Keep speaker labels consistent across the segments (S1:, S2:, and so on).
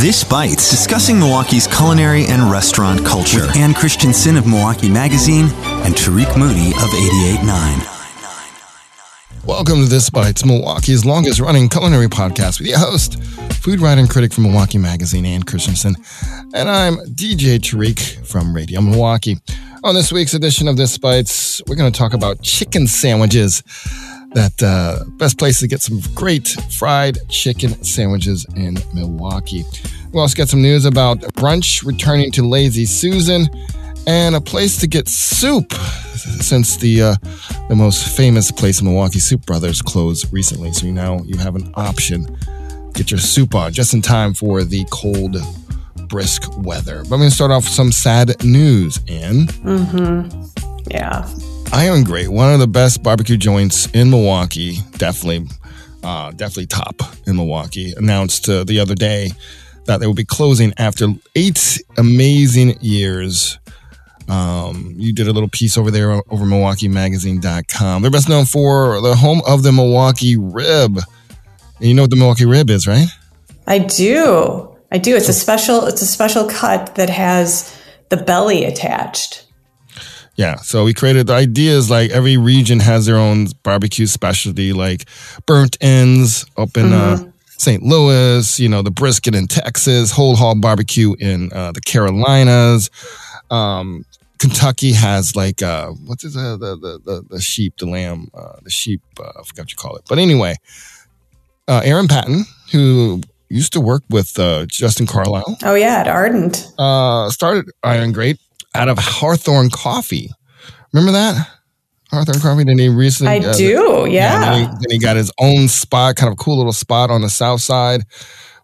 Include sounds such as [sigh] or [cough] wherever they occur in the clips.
S1: This Bites, discussing Milwaukee's culinary and restaurant culture.
S2: With Ann Christensen of Milwaukee Magazine and Tariq Moody of 88.9.
S3: Welcome to This Bites, Milwaukee's longest running culinary podcast with your host, food writer and critic from Milwaukee Magazine, Ann Christensen. And I'm DJ Tariq from Radio Milwaukee. On this week's edition of This Bites, we're going to talk about chicken sandwiches. That uh, best place to get some great fried chicken sandwiches in Milwaukee. We also got some news about brunch returning to Lazy Susan and a place to get soup since the uh, the most famous place in Milwaukee, Soup Brothers, closed recently. So now you have an option. Get your soup on just in time for the cold, brisk weather. But I'm going to start off with some sad news, Ann.
S4: Mm-hmm. Yeah.
S3: Iron Grate, one of the best barbecue joints in Milwaukee, definitely, uh, definitely top in Milwaukee, announced uh, the other day that they will be closing after eight amazing years. Um, you did a little piece over there over MilwaukeeMagazine.com. They're best known for the home of the Milwaukee Rib. And you know what the Milwaukee Rib is, right?
S4: I do. I do. It's a special. It's a special cut that has the belly attached.
S3: Yeah, so we created the ideas like every region has their own barbecue specialty, like burnt ends up in uh, mm-hmm. uh, St. Louis, you know, the brisket in Texas, whole hog barbecue in uh, the Carolinas. Um, Kentucky has like uh, what's uh, the, the the the sheep, the lamb, uh, the sheep. Uh, I forgot what you call it, but anyway, uh, Aaron Patton, who used to work with uh, Justin Carlisle.
S4: Oh yeah, at Ardent.
S3: Uh, started Iron Grate out of Hawthorne Coffee. Remember that? Hawthorne Coffee. Then he recently.
S4: I uh, do. Yeah. yeah
S3: then, he, then, he, got his own spot, kind of cool little spot on the south side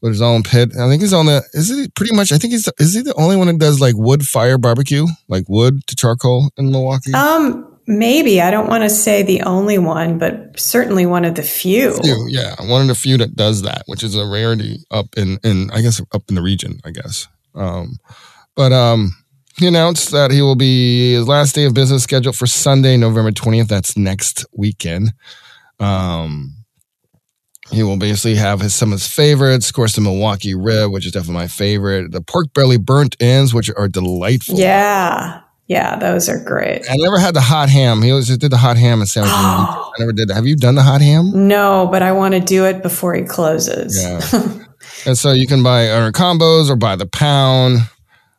S3: with his own pit. I think he's on the. Is it pretty much? I think he's. Is he the only one that does like wood fire barbecue, like wood to charcoal in Milwaukee?
S4: Um. Maybe I don't want to say the only one, but certainly one of the few.
S3: few. Yeah, one of the few that does that, which is a rarity up in in I guess up in the region. I guess. Um, but um, he announced that he will be his last day of business scheduled for Sunday, November 20th. That's next weekend. Um, he will basically have his, some of his favorites. Of course, the Milwaukee rib, which is definitely my favorite. The pork belly burnt ends, which are delightful.
S4: Yeah. Yeah, those are great.
S3: I never had the hot ham. He always did the hot ham and sandwich. Oh. I never did that. Have you done the hot ham?
S4: No, but I want to do it before he closes.
S3: Yeah. [laughs] and so you can buy our combos or buy the pound.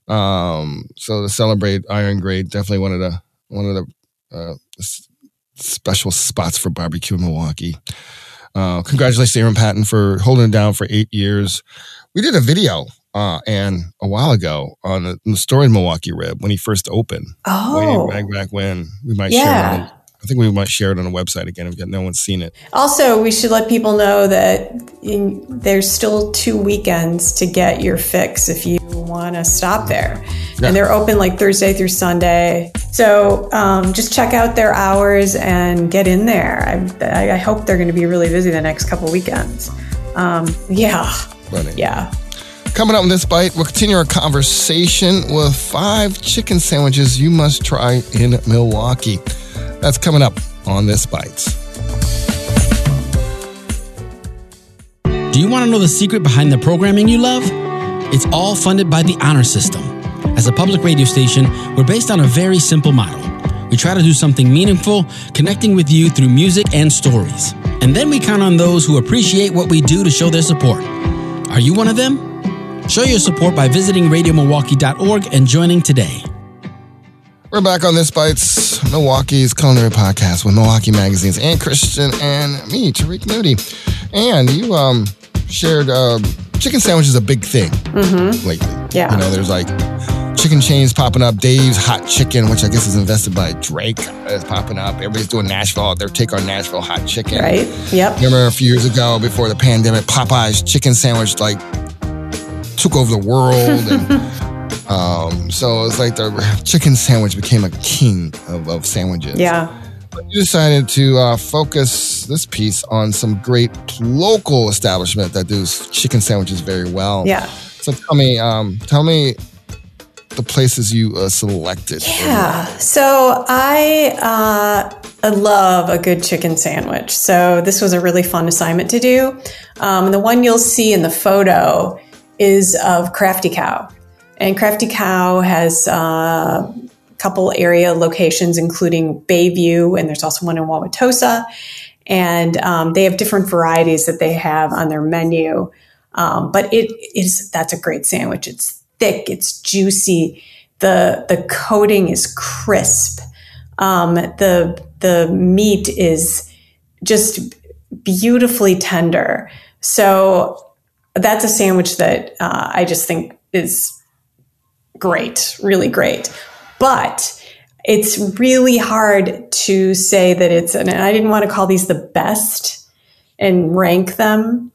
S3: Um, so to celebrate Iron Grate, definitely one of the one of the uh, special spots for barbecue in Milwaukee. Uh, congratulations to Aaron Patton for holding it down for eight years. We did a video uh, and a while ago on the, the story of Milwaukee Rib when he first opened.
S4: Oh,
S3: way back back when we might yeah. share I think we might share it on the website again if no one's seen it.
S4: Also, we should let people know that in, there's still two weekends to get your fix if you want to stop there. Yeah. And they're open like Thursday through Sunday. So um, just check out their hours and get in there. I, I hope they're going to be really busy the next couple weekends. Um, yeah.
S3: Funny.
S4: Yeah.
S3: Coming up in this bite, we'll continue our conversation with five chicken sandwiches you must try in Milwaukee. That's coming up on This Bites.
S5: Do you want to know the secret behind the programming you love? It's all funded by the Honor System. As a public radio station, we're based on a very simple model. We try to do something meaningful, connecting with you through music and stories. And then we count on those who appreciate what we do to show their support. Are you one of them? Show your support by visiting radiomilwaukee.org and joining today.
S3: We're back on This Bites, Milwaukee's culinary podcast with Milwaukee Magazine's Ann Christensen and me, Tariq Moody. And you um, shared uh, chicken sandwich is a big thing
S4: mm-hmm.
S3: lately.
S4: Yeah.
S3: You know, there's like chicken chains popping up. Dave's Hot Chicken, which I guess is invested by Drake, is popping up. Everybody's doing Nashville. Their take on Nashville hot chicken.
S4: Right. Yep.
S3: Remember a few years ago before the pandemic, Popeye's chicken sandwich like took over the world and [laughs] Um, so it's like the chicken sandwich became a king of, of sandwiches.
S4: Yeah.
S3: You decided to uh, focus this piece on some great local establishment that does chicken sandwiches very well.
S4: Yeah.
S3: So tell me, um, tell me the places you uh, selected.
S4: Yeah. So I uh, I love a good chicken sandwich. So this was a really fun assignment to do. Um, the one you'll see in the photo is of Crafty Cow. And Crafty Cow has uh, couple area locations, including Bayview, and there's also one in Wauwatosa. And um, they have different varieties that they have on their menu. Um, but it is that's a great sandwich. It's thick, it's juicy. The the coating is crisp. Um, the the meat is just beautifully tender. So that's a sandwich that uh, I just think is great, really great. But it's really hard to say that it's, and I didn't want to call these the best and rank them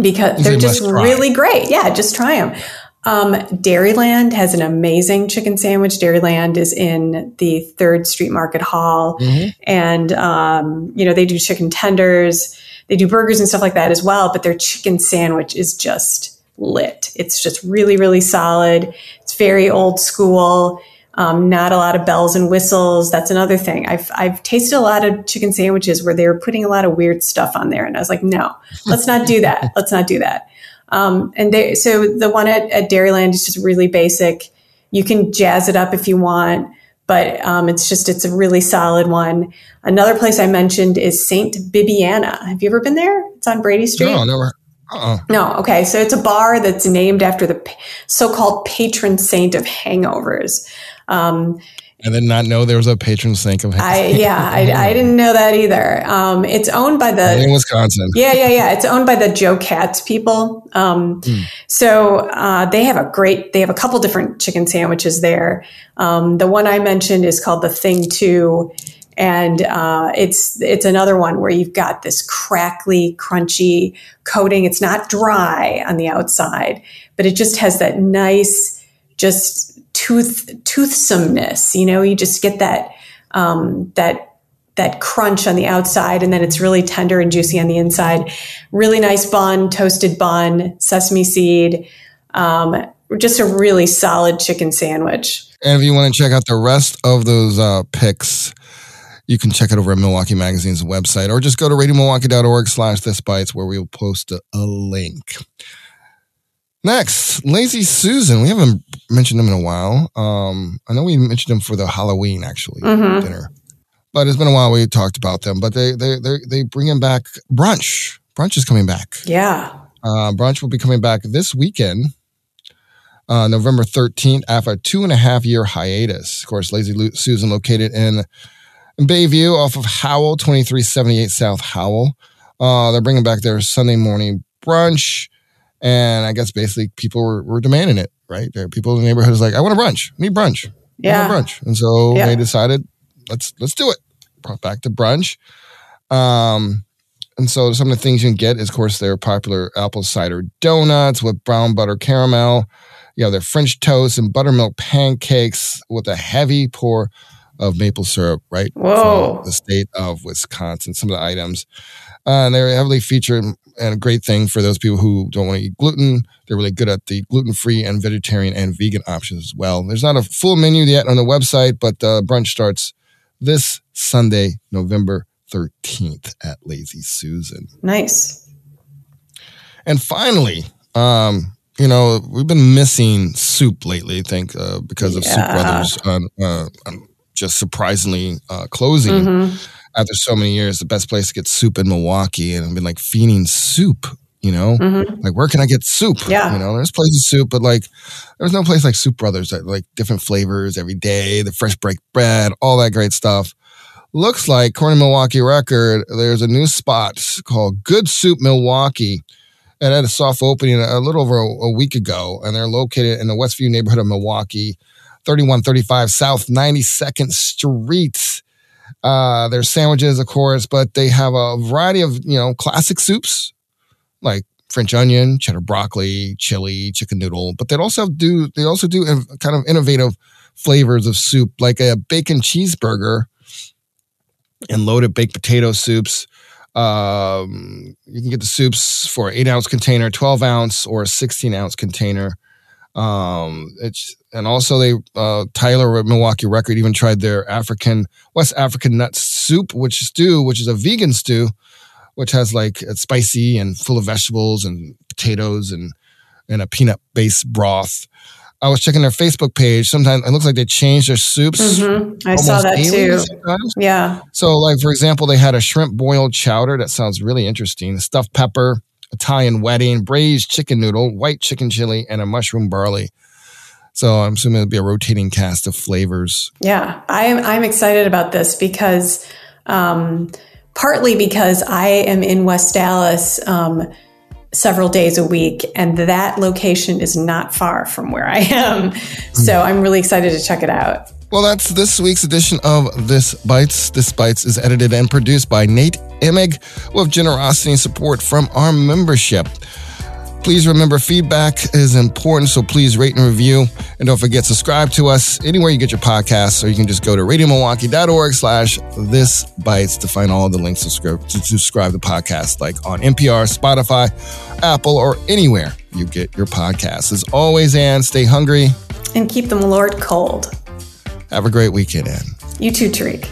S4: because they're just really great. Yeah, just try them. Um, Dairyland has an amazing chicken sandwich. Dairyland is in the Third Street Market Hall, mm-hmm. and um, you know they do chicken tenders, they do burgers and stuff like that as well. But their chicken sandwich is just lit. It's just really, really solid. It's very old school. Um, not a lot of bells and whistles. That's another thing. I've I've tasted a lot of chicken sandwiches where they were putting a lot of weird stuff on there, and I was like, no, let's not do that. [laughs] let's not do that. Um, and they, so the one at, at Dairyland is just really basic. You can jazz it up if you want, but um, it's just it's a really solid one. Another place I mentioned is Saint Bibiana. Have you ever been there? It's on Brady Street.
S3: No, never. Uh-uh.
S4: No, okay. So it's a bar that's named after the so-called patron saint of hangovers. Um,
S3: I did not know there was a patron saint of.
S4: I [laughs] yeah, I, I didn't know that either. Um, it's owned by the
S3: in Wisconsin.
S4: Yeah, yeah, yeah. It's owned by the Joe Katz people. Um, mm. So uh, they have a great. They have a couple different chicken sandwiches there. Um, the one I mentioned is called the Thing Two, and uh, it's it's another one where you've got this crackly, crunchy coating. It's not dry on the outside, but it just has that nice, just tooth toothsomeness. You know, you just get that um, that that crunch on the outside, and then it's really tender and juicy on the inside. Really nice bun, toasted bun, sesame seed. Um, just a really solid chicken sandwich.
S3: And if you want to check out the rest of those uh, picks, you can check it over at Milwaukee Magazine's website or just go to radiomilwaukee.org slash this bites where we'll post a, a link. Next, Lazy Susan. We haven't mentioned them in a while. Um, I know we mentioned them for the Halloween actually mm-hmm. dinner, but it's been a while we talked about them. But they they they they bringing back brunch. Brunch is coming back.
S4: Yeah,
S3: uh, brunch will be coming back this weekend, uh, November thirteenth, after a two and a half year hiatus. Of course, Lazy Susan located in, in Bayview off of Howell, twenty three seventy eight South Howell. Uh, they're bringing back their Sunday morning brunch. And I guess basically people were, were demanding it, right? There people in the neighborhood was like, I want a brunch. I need brunch.
S4: Yeah.
S3: brunch. And so yeah. they decided, let's let's do it. Brought back to brunch. Um, and so some of the things you can get is, of course, their popular apple cider donuts with brown butter caramel. You know, their French toast and buttermilk pancakes with a heavy pour of maple syrup, right?
S4: Whoa.
S3: From the state of Wisconsin. Some of the items. Uh, and they're heavily featured and a great thing for those people who don't want to eat gluten. They're really good at the gluten free and vegetarian and vegan options as well. There's not a full menu yet on the website, but uh, brunch starts this Sunday, November 13th at Lazy Susan.
S4: Nice.
S3: And finally, um, you know, we've been missing soup lately, I think, uh, because of yeah. Soup Brothers uh, just surprisingly uh, closing. Mm-hmm after so many years, the best place to get soup in Milwaukee, and I've been like feeding soup. You know, mm-hmm. like where can I get soup?
S4: Yeah,
S3: you know, there's places soup, but like there's no place like Soup Brothers that like different flavors every day, the fresh break bread, all that great stuff. Looks like, according to Milwaukee Record, there's a new spot called Good Soup Milwaukee. It had a soft opening a little over a, a week ago, and they're located in the Westview neighborhood of Milwaukee, 3135 South 92nd Street. Uh, there's sandwiches, of course, but they have a variety of, you know, classic soups like French onion, cheddar broccoli, chili, chicken noodle. But they also do, they also do kind of innovative flavors of soup, like a bacon cheeseburger and loaded baked potato soups. Um, you can get the soups for an eight ounce container, 12 ounce, or a 16 ounce container. Um, it's and also they uh, Tyler at Milwaukee Record even tried their African West African nut soup, which stew, which is a vegan stew, which has like it's spicy and full of vegetables and potatoes and and a peanut based broth. I was checking their Facebook page. Sometimes it looks like they change their soups.
S4: Mm-hmm. I saw that too.
S3: Sometimes.
S4: Yeah.
S3: So, like for example, they had a shrimp boiled chowder that sounds really interesting. Stuffed pepper, Italian wedding, braised chicken noodle, white chicken chili, and a mushroom barley. So I'm assuming it'll be a rotating cast of flavors.
S4: Yeah, I'm I'm excited about this because um, partly because I am in West Allis um, several days a week, and that location is not far from where I am. So I'm really excited to check it out.
S3: Well, that's this week's edition of This Bites. This Bites is edited and produced by Nate Imig with generosity and support from our membership. Please remember feedback is important, so please rate and review. And don't forget, subscribe to us anywhere you get your podcasts, or you can just go to radiomilwaukee.org slash this bites to find all the links to subscribe, to subscribe to podcasts like on NPR, Spotify, Apple, or anywhere you get your podcasts. As always, Ann, stay hungry.
S4: And keep the Lord cold.
S3: Have a great weekend, Ann.
S4: You too, Tariq.